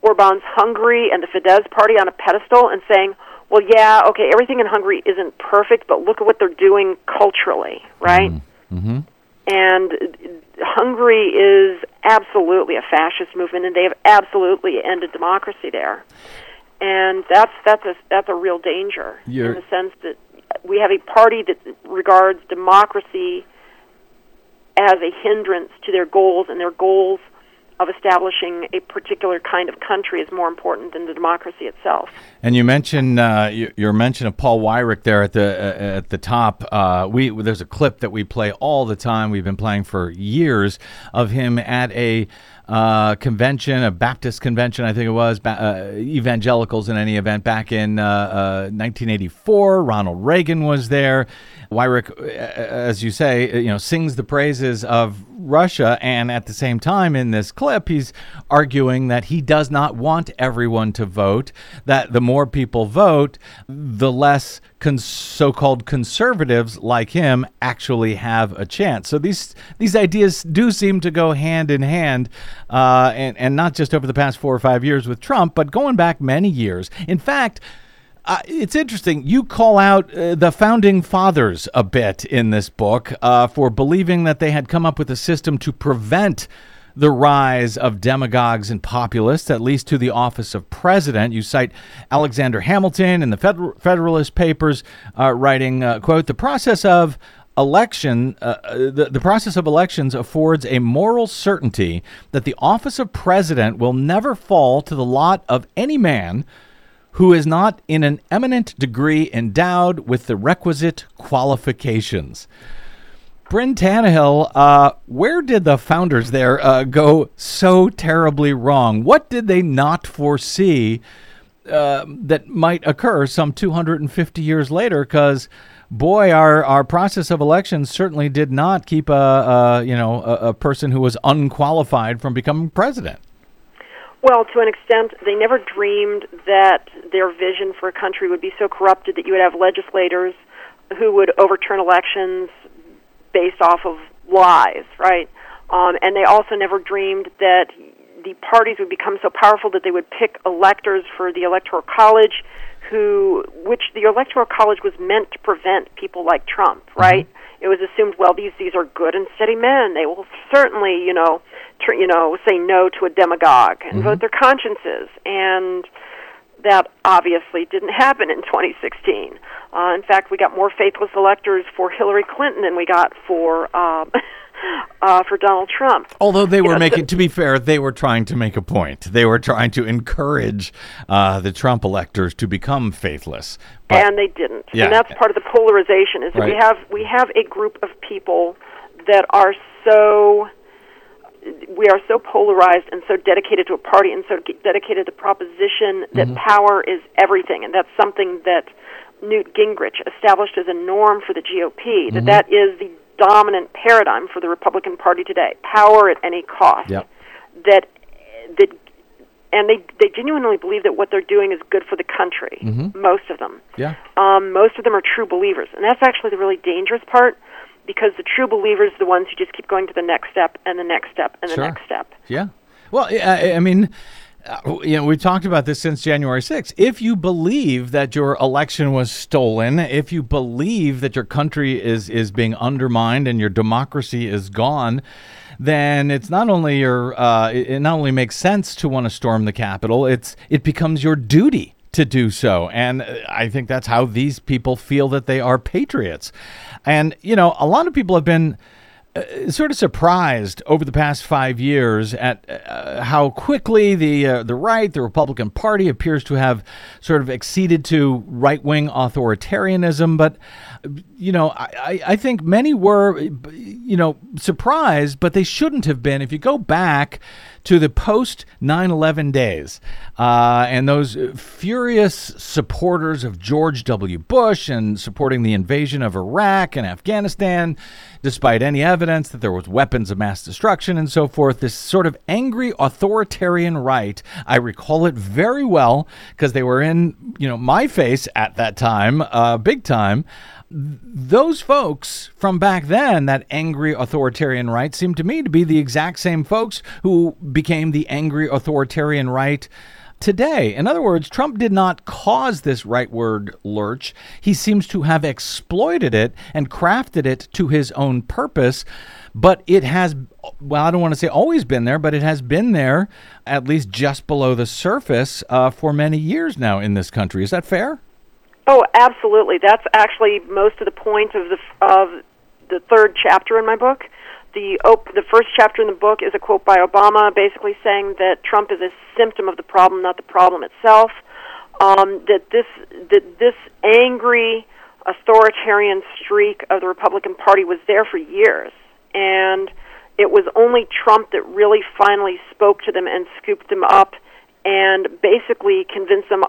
Orban's Hungary and the Fidesz party on a pedestal and saying, well, yeah, okay, everything in Hungary isn't perfect, but look at what they're doing culturally, right? Mm-hmm. mm-hmm. And Hungary is absolutely a fascist movement, and they have absolutely ended democracy there. And that's that's a that's a real danger You're... in the sense that we have a party that regards democracy as a hindrance to their goals, and their goals of establishing a particular kind of country is more important than the democracy itself. And you mentioned uh, your mention of Paul Weyrich there at the uh, at the top. Uh, we there's a clip that we play all the time. We've been playing for years of him at a uh, convention, a Baptist convention, I think it was, uh, evangelicals in any event, back in uh, 1984. Uh, Ronald Reagan was there. Weyrich, uh, as you say, uh, you know, sings the praises of Russia, and at the same time, in this clip, he's arguing that he does not want everyone to vote. That the more people vote, the less cons- so-called conservatives like him actually have a chance. So these these ideas do seem to go hand in hand, uh, and and not just over the past four or five years with Trump, but going back many years. In fact. Uh, it's interesting. You call out uh, the founding fathers a bit in this book uh, for believing that they had come up with a system to prevent the rise of demagogues and populists, at least to the office of president. You cite Alexander Hamilton in the Feder- Federalist Papers, uh, writing, uh, "quote The process of election, uh, uh, the, the process of elections affords a moral certainty that the office of president will never fall to the lot of any man who is not in an eminent degree endowed with the requisite qualifications. Brynn Tannehill, uh, where did the founders there uh, go so terribly wrong? What did they not foresee uh, that might occur some 250 years later? Because boy, our, our process of elections certainly did not keep a, a you know a, a person who was unqualified from becoming president. Well, to an extent, they never dreamed that their vision for a country would be so corrupted that you would have legislators who would overturn elections based off of lies, right? Um, and they also never dreamed that the parties would become so powerful that they would pick electors for the electoral college who which the electoral college was meant to prevent people like Trump, right? Mm-hmm. It was assumed well these these are good and steady men. They will certainly, you know, you know, say no to a demagogue and Mm-hmm. vote their consciences and that obviously didn't happen in 2016. Uh, in fact, we got more faithless electors for Hillary Clinton than we got for um, (laughs) uh, for Donald Trump. Although they You were know, making, so- to be fair, they were trying to make a point. They were trying to encourage uh, the Trump electors to become faithless. But- and they didn't. Yeah. And that's part of the polarization is that we have we have a group of people that are so we are so polarized and so dedicated to a party and so dedicated to the proposition that Mm-hmm. power is everything and that's something that Newt Gingrich established as a norm for the GOP Mm-hmm. that that is the dominant paradigm for the Republican Party today power at any cost Yep. that that and they they genuinely believe that what they're doing is good for the country Mm-hmm. most of them Yeah. um, most of them are true believers, and that's actually the really dangerous part because the true believers are the ones who just keep going to the next step and the next step and the Sure. next step. Yeah. Well, I, I mean, uh, you know, we've talked about this since January 6th. If you believe that your election was stolen, if you believe that your country is is being undermined and your democracy is gone, then it's not only your uh, it it not only makes sense to want to storm the Capitol, it's it becomes your duty to do so. And uh, I think that's how these people feel that they are patriots. And you know, a lot of people have been sort of surprised over the past five years at uh, how quickly the uh, the right, the Republican Party, appears to have sort of acceded to right wing authoritarianism. But you know, I, I- I think many were, you know, surprised, but they shouldn't have been. If you go back to the post 9/11 days uh, and those furious supporters of George W. Bush and supporting the invasion of Iraq and Afghanistan, despite any evidence that there was weapons of mass destruction and so forth. This sort of angry authoritarian right, I recall it very well because they were in you know my face at that time, uh, big time those folks from back then, that angry authoritarian right, seem to me to be the exact same folks who became the angry authoritarian right today. In other words, Trump did not cause this rightward lurch. He seems to have exploited it and crafted it to his own purpose. But it has, well, I don't want to say always been there, but it has been there at least just below the surface uh, for many years now in this country. Is that fair? Oh, absolutely. That's actually most of the point of the of the third chapter in my book. The op- the first chapter in the book is a quote by Obama, basically saying that Trump is a symptom of the problem, not the problem itself. Um, that this that this angry authoritarian streak of the Republican Party was there for years, and it was only Trump that really finally spoke to them and scooped them up, and basically convinced them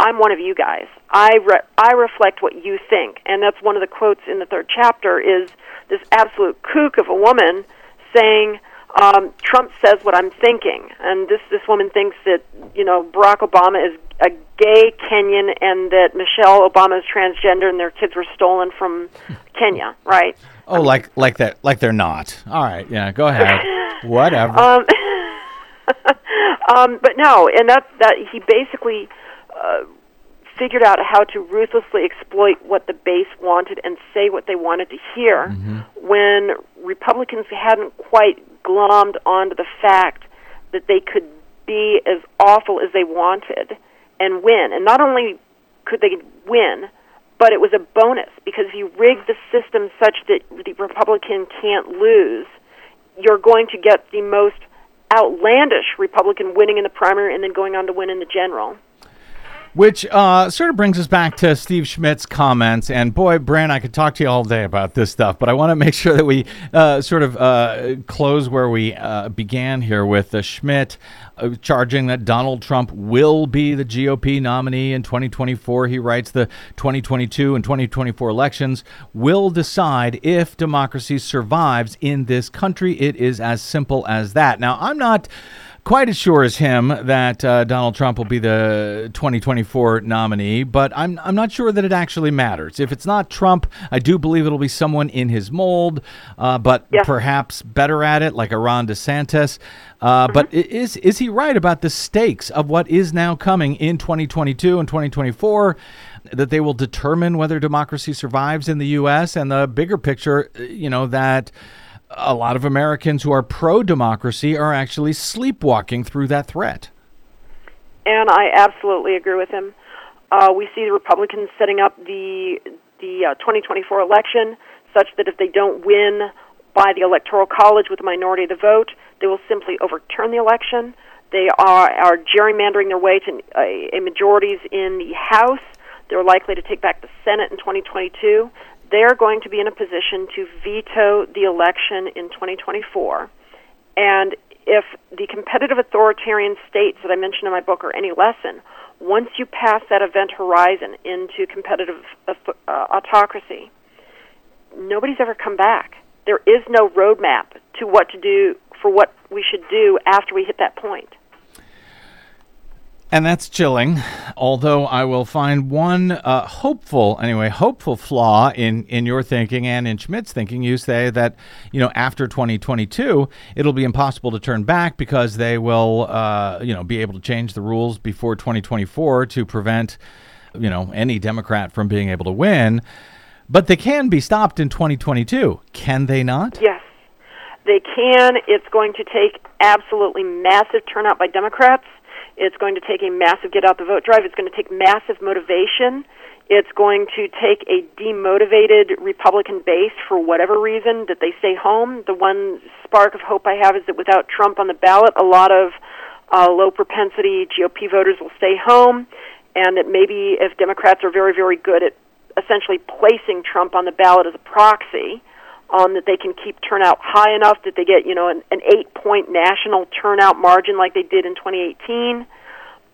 I'm one of you guys. I re- I reflect what you think, and that's one of the quotes in the third chapter. Is this absolute kook of a woman saying um, Trump says what I'm thinking, and this this woman thinks that you know Barack Obama is a gay Kenyan, and that Michelle Obama is transgender, and their kids were stolen from (laughs) Kenya, right? Oh, like like that, like they're not. All right, yeah, go ahead. (laughs) Whatever. Um, (laughs) um, but no, and that that he basically uh, figured out how to ruthlessly exploit what the base wanted and say what they wanted to hear when Republicans hadn't quite glommed onto the fact that they could be as awful as they wanted and win. And not only could they win, but it was a bonus because if you rig the system such that the Republican can't lose, you're going to get the most outlandish Republican winning in the primary and then going on to win in the general. Which uh, sort of brings us back to Steve Schmidt's comments. And boy, Brynn, I could talk to you all day about this stuff, but I want to make sure that we uh, sort of uh, close where we uh, began here with Schmidt uh, charging that Donald Trump will be the GOP nominee in 2024. He writes the 2022 and 2024 elections will decide if democracy survives in this country. It is as simple as that. Now, I'm not quite as sure as him that uh, Donald Trump will be the 2024 nominee, but I'm I'm not sure that it actually matters. If it's not Trump, I do believe it'll be someone in his mold, uh, but Yeah. perhaps better at it, like a Ron DeSantis. Uh, But is is he right about the stakes of what is now coming in 2022 and 2024? That they will determine whether democracy survives in the U.S. and the bigger picture, uh, you know that a lot of Americans who are pro democracy are actually sleepwalking through that threat. And I absolutely agree with him. Uh, we see the Republicans setting up the the uh, 2024 election such that if they don't win by the Electoral College with a minority of the vote, they will simply overturn the election. They are are gerrymandering their way to a, a majorities in the House. They're likely to take back the Senate in 2022. They're going to be in a position to veto the election in 2024. And if the competitive authoritarian states that I mentioned in my book are any lesson, once you pass that event horizon into competitive uh, autocracy, nobody's ever come back. There is no roadmap to what to do for what we should do after we hit that point. And that's chilling. Although I will find one uh, hopeful, anyway, hopeful flaw in, in your thinking and in Schmidt's thinking. You say that, you know, after 2022, it'll be impossible to turn back because they will, uh, you know, be able to change the rules before 2024 to prevent, you know, any Democrat from being able to win. But they can be stopped in 2022. Can they not? Yes, they can. It's going to take absolutely massive turnout by Democrats. It's going to take a massive get out the vote drive. It's going to take massive motivation. It's going to take a demotivated Republican base for whatever reason that they stay home. The one spark of hope I have is that without Trump on the ballot, a lot of uh, low propensity GOP voters will stay home, and that maybe if Democrats are very, very good at essentially placing Trump on the ballot as a proxy, um, that they can keep turnout high enough that they get you know an, an eight point national turnout margin like they did in 2018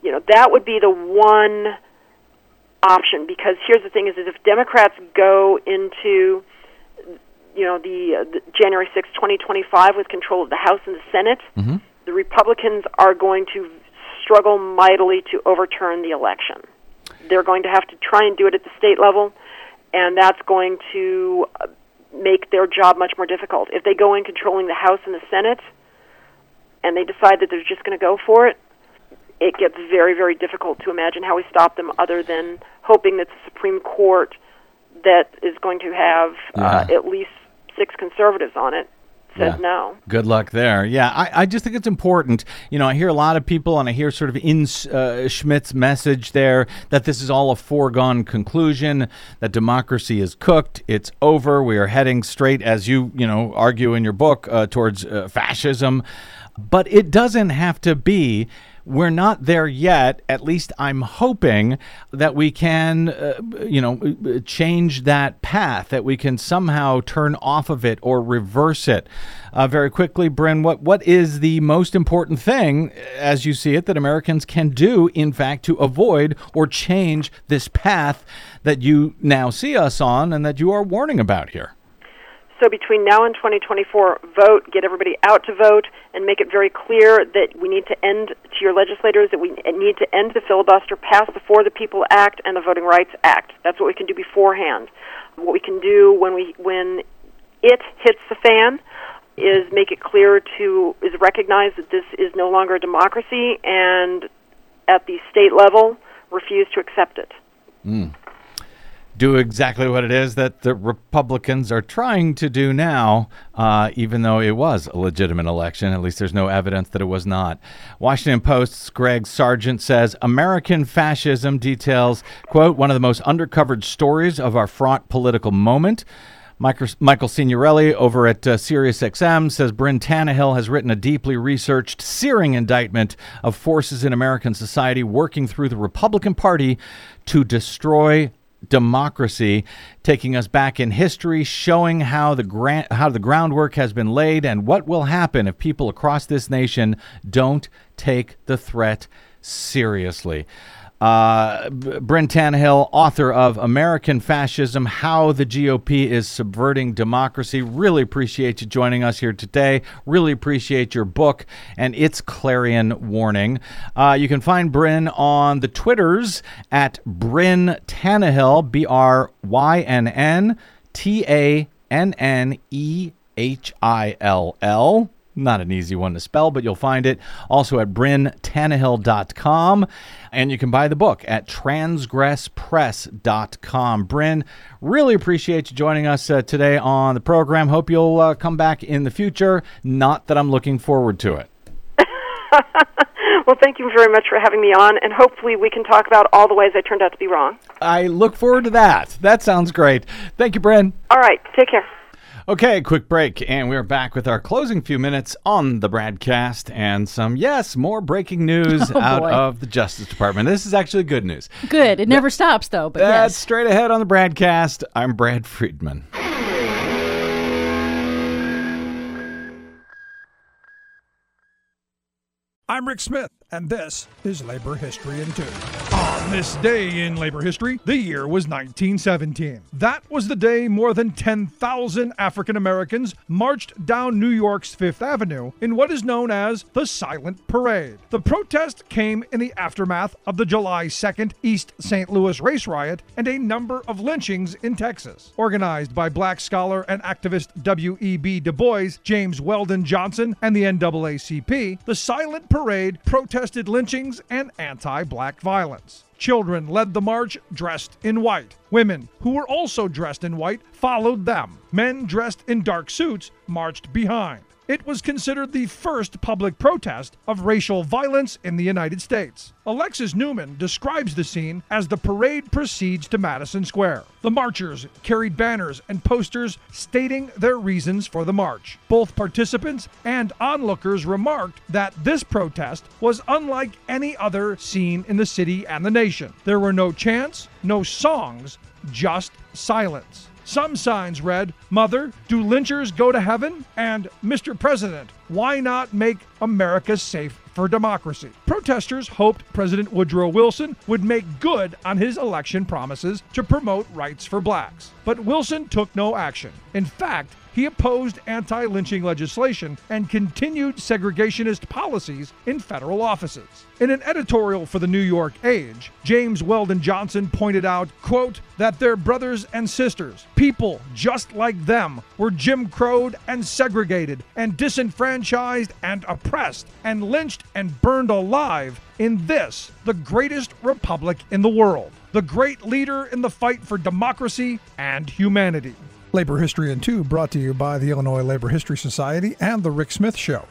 you know that would be the one option because here's the thing is, if democrats go into you know the, uh, the january 6 2025 with control of the house and the senate the republicans are going to struggle mightily to overturn the election. They're going to have to try and do it at the state level and that's going to uh, make their job much more difficult. If they go in controlling the House and the Senate and they decide that they're just going to go for it, it gets very, very difficult to imagine how we stop them other than hoping that the Supreme Court that is going to have uh, Yeah. at least six conservatives on it says Yeah. no. Good luck there. Yeah, I, I just think it's important. You know, I hear a lot of people, and I hear sort of in uh, Schmidt's message there that this is all a foregone conclusion, that democracy is cooked, it's over, we are heading straight, as you, you know, argue in your book, uh, towards uh, fascism. But it doesn't have to be. We're not there yet. At least I'm hoping that we can, uh, you know, change that path, that we can somehow turn off of it or reverse it. Uh, very quickly, Brynn, what, what is the most important thing, as you see it, that Americans can do, in fact, to avoid or change this path that you now see us on and that you are warning about here? So between now and 2024, vote, get everybody out to vote, and make it very clear that we need to end to your legislators that we need to end the filibuster, pass the For the People Act and the Voting Rights Act. That's what we can do beforehand. What we can do when we when it hits the fan is make it clear to is recognize that this is no longer a democracy and at the state level refuse to accept it. Hmm. Do exactly what it is that the Republicans are trying to do now, uh, even though it was a legitimate election. At least there's no evidence that it was not. Washington Post's Greg Sargent says American fascism details, quote, one of the most undercovered stories of our fraught political moment. Michelangelo Signorile over at uh, SiriusXM says Brynn Tannehill has written a deeply researched, searing indictment of forces in American society working through the Republican Party to destroy democracy, taking us back in history, showing how the gra- how the groundwork has been laid and what will happen if people across this nation don't take the threat seriously. Uh, B- Brynn Tannehill, author of American Fascism How the GOP is Subverting Democracy. Really appreciate you joining us here today. Really appreciate your book and its clarion warning. Uh, you can find Brynn on the Twitters at Brynn Tannehill, B R Y N N T A N N E H I L L. Not an easy one to spell, but you'll find it also at brynntannehill.com. And you can buy the book at transgresspress.com. Brynn, really appreciate you joining us uh, today on the program. Hope you'll uh, come back in the future. Not that I'm looking forward to it. (laughs) well, thank you very much for having me on, and hopefully we can talk about all the ways I turned out to be wrong. I look forward to that. That sounds great. Thank you, Brynn. All right, take care. Okay, quick break, and we're back with our closing few minutes on the BradCast and some, yes, more breaking news (laughs) Oh, out boy. of the Justice Department. This is actually good news. Good. It never stops, though. But That's yes. straight ahead on the BradCast. I'm Brad Friedman. I'm Rick Smith, and this is Labor History in Two. This day in labor history, the year was 1917. That was the day more than 10,000 African Americans marched down New York's Fifth Avenue in what is known as the Silent Parade. The protest came in the aftermath of the July 2nd East St. Louis race riot and a number of lynchings in Texas. Organized by black scholar and activist W.E.B. Du Bois, James Weldon Johnson, and the NAACP, the Silent Parade protested lynchings and anti black violence. Children led the march dressed in white. Women, who were also dressed in white, followed them. Men dressed in dark suits marched behind. It was considered the first public protest of racial violence in the United States. Alexis Newman describes the scene as the parade proceeds to Madison Square. The marchers carried banners and posters stating their reasons for the march. Both participants and onlookers remarked that this protest was unlike any other seen in the city and the nation. There were no chants, no songs, just silence. Some signs read, Mother, do lynchers go to heaven? And Mr. President, why not make America safe for democracy? Protesters hoped President Woodrow Wilson would make good on his election promises to promote rights for blacks. But Wilson took no action. In fact, he opposed anti lynching legislation and continued segregationist policies in federal offices. In an editorial for the New York Age, James Weldon Johnson pointed out, quote, that their brothers and sisters, people just like them, were Jim Crowed and segregated and disenfranchised and oppressed and lynched and burned alive in this, the greatest republic in the world, the great leader in the fight for democracy and humanity. Labor History in Two brought to you by the Illinois Labor History Society and The Rick Smith Show.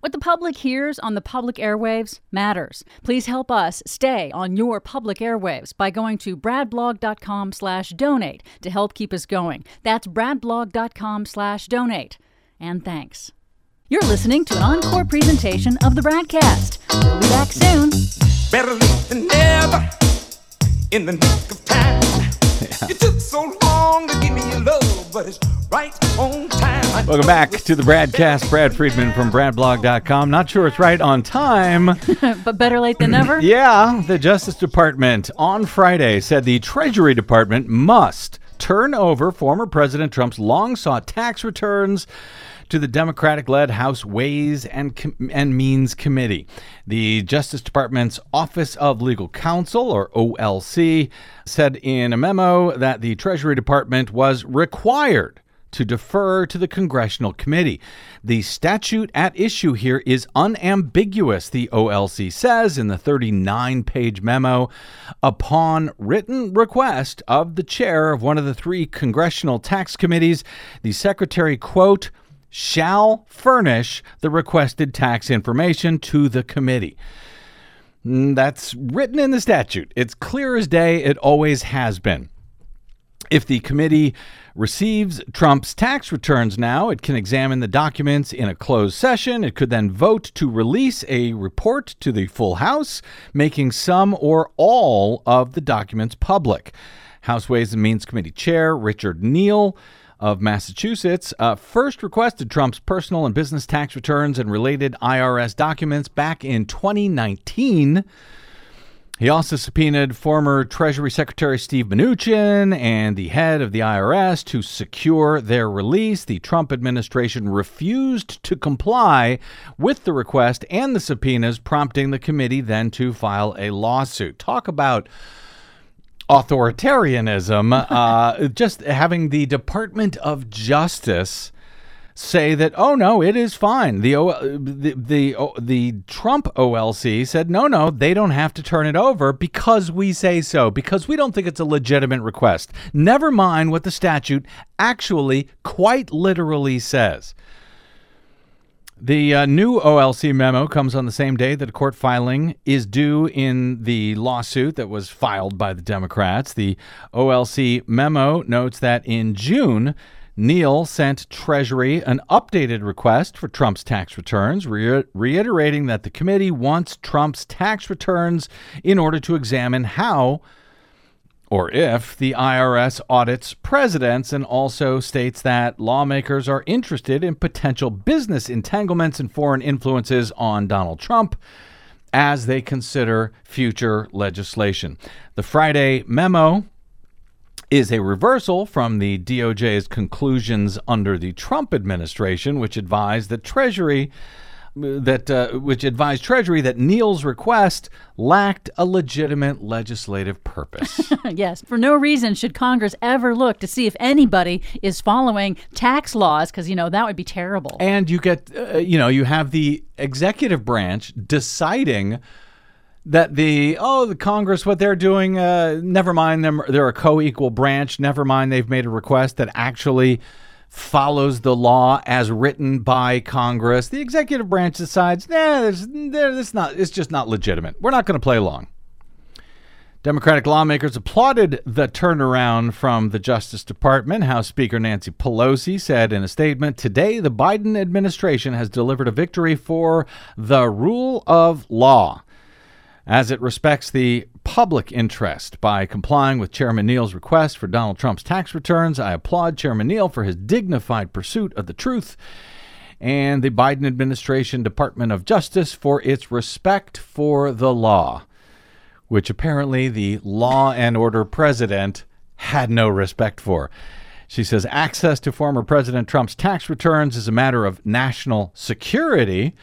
What the public hears on the public airwaves matters. Please help us stay on your public airwaves by going to bradblog.com slash donate to help keep us going. That's bradblog.com slash donate. And thanks. You're listening to an encore presentation of the BradCast. We'll be back soon. Better late than never. In the nick of time. You took so long to give me your love, but it's right on time. Welcome back to the BradCast. Brad Friedman from bradblog.com. Not sure it's right on time. (laughs) but better late than never. (clears throat) Yeah, the Justice Department on Friday said the Treasury Department must turn over former President Trump's long sought tax returns to the Democratic led House Ways and, Com- and Means Committee. The Justice Department's Office of Legal Counsel, or OLC, said in a memo that the Treasury Department was required to defer to the congressional committee. The statute at issue here is unambiguous, the OLC says in the 39 page memo. Upon written request of the chair of one of the three congressional tax committees, the secretary, quote, shall furnish the requested tax information to the committee. Mm, That's written in the statute. It's clear as day. It always has been. If the committee receives Trump's tax returns now, it can examine the documents in a closed session. It could then vote to release a report to the full House, making some or all of the documents public. House Ways and Means Committee Chair Richard Neal of Massachusetts uh, first requested Trump's personal and business tax returns and related IRS documents back in 2019. He also subpoenaed former Treasury Secretary Steve Mnuchin and the head of the IRS to secure their release. The Trump administration refused to comply with the request and the subpoenas, prompting the committee then to file a lawsuit. Talk about authoritarianism, uh, just having the Department of Justice say that oh no it is fine. The o, the the, o, the Trump OLC said no no they don't have to turn it over because we say so because we don't think it's a legitimate request. Never mind what the statute actually quite literally says the uh, new OLC memo comes on the same day that a court filing is due in the lawsuit that was filed by the Democrats. The OLC memo notes that in June, Neal sent Treasury an updated request for Trump's tax returns, re- reiterating that the committee wants Trump's tax returns in order to examine how or if the IRS audits presidents and also states that lawmakers are interested in potential business entanglements and foreign influences on Donald Trump as they consider future legislation. The Friday memo is a reversal from the DOJ's conclusions under the Trump administration, which advised that Treasury that uh, which advised Treasury that Neal's request lacked a legitimate legislative purpose. (laughs) yes, for no reason should Congress ever look to see if anybody is following tax laws, because, you know, that would be terrible. and you get, uh, you know, you have the executive branch deciding that the oh the Congress what they're doing uh, never mind them they're a co-equal branch never mind they've made a request that actually follows the law as written by Congress. The executive branch decides nah there's there not it's just not legitimate. We're not going to play along. Democratic lawmakers applauded the turnaround from the Justice Department. House Speaker Nancy Pelosi said in a statement Today, the Biden administration has delivered a victory for the rule of law as it respects the public interest by complying with Chairman Neal's request for Donald Trump's tax returns. I applaud Chairman Neal for his dignified pursuit of the truth and the Biden administration Department of Justice for its respect for the law, which apparently the law and order president had no respect for. She says access to former President Trump's tax returns is a matter of national security.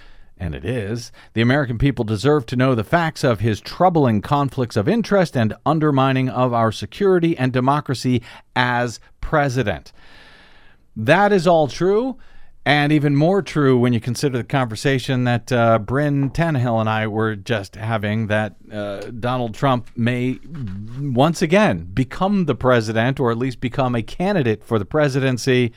And it is. The American people deserve to know the facts of his troubling conflicts of interest and undermining of our security and democracy as president. That is all true, and even more true when you consider the conversation that uh, Brynn Tannehill and I were just having that uh, Donald Trump may once again become the president, or at least become a candidate for the presidency,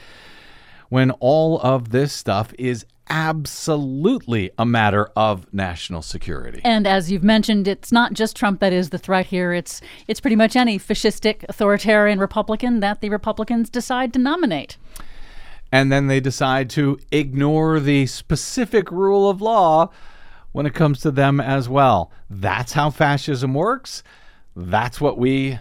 when all of this stuff is absolutely a matter of national security. And as you've mentioned, it's not just Trump that is the threat here. It's it's pretty much any fascistic, authoritarian Republican that the Republicans decide to nominate. and then they decide to ignore the specific rule of law when it comes to them as well. That's how fascism works. That's what we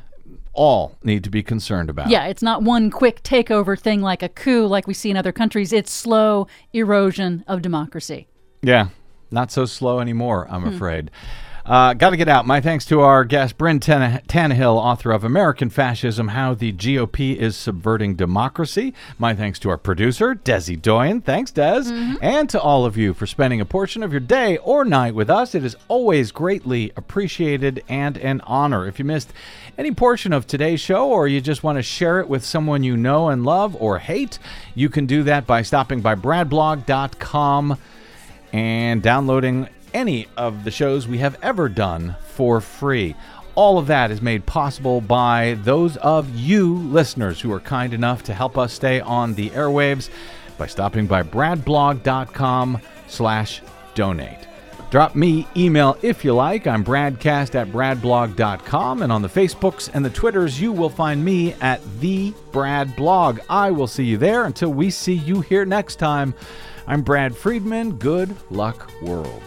all need to be concerned about. Yeah, it's not one quick takeover thing like a coup like we see in other countries. It's slow erosion of democracy. Yeah, not so slow anymore, I'm Hmm. afraid. Uh, Got to get out. My thanks to our guest, Brynn Tan- Tannehill, author of American Fascism How the GOP is Subverting Democracy. My thanks to our producer, Desi Doyen. Thanks, Des. And to all of you for spending a portion of your day or night with us. It is always greatly appreciated and an honor. If you missed any portion of today's show or you just want to share it with someone you know and love or hate, you can do that by stopping by bradblog.com and downloading any of the shows we have ever done for free. All of that is made possible by those of you listeners who are kind enough to help us stay on the airwaves by stopping by bradblog.com slash donate. Drop me email if you like. I'm bradcast at bradblog.com. And on the Facebooks and the Twitters, you will find me at the Brad Blog. I will see you there. Until we see you here next time, I'm Brad Friedman. Good luck, world.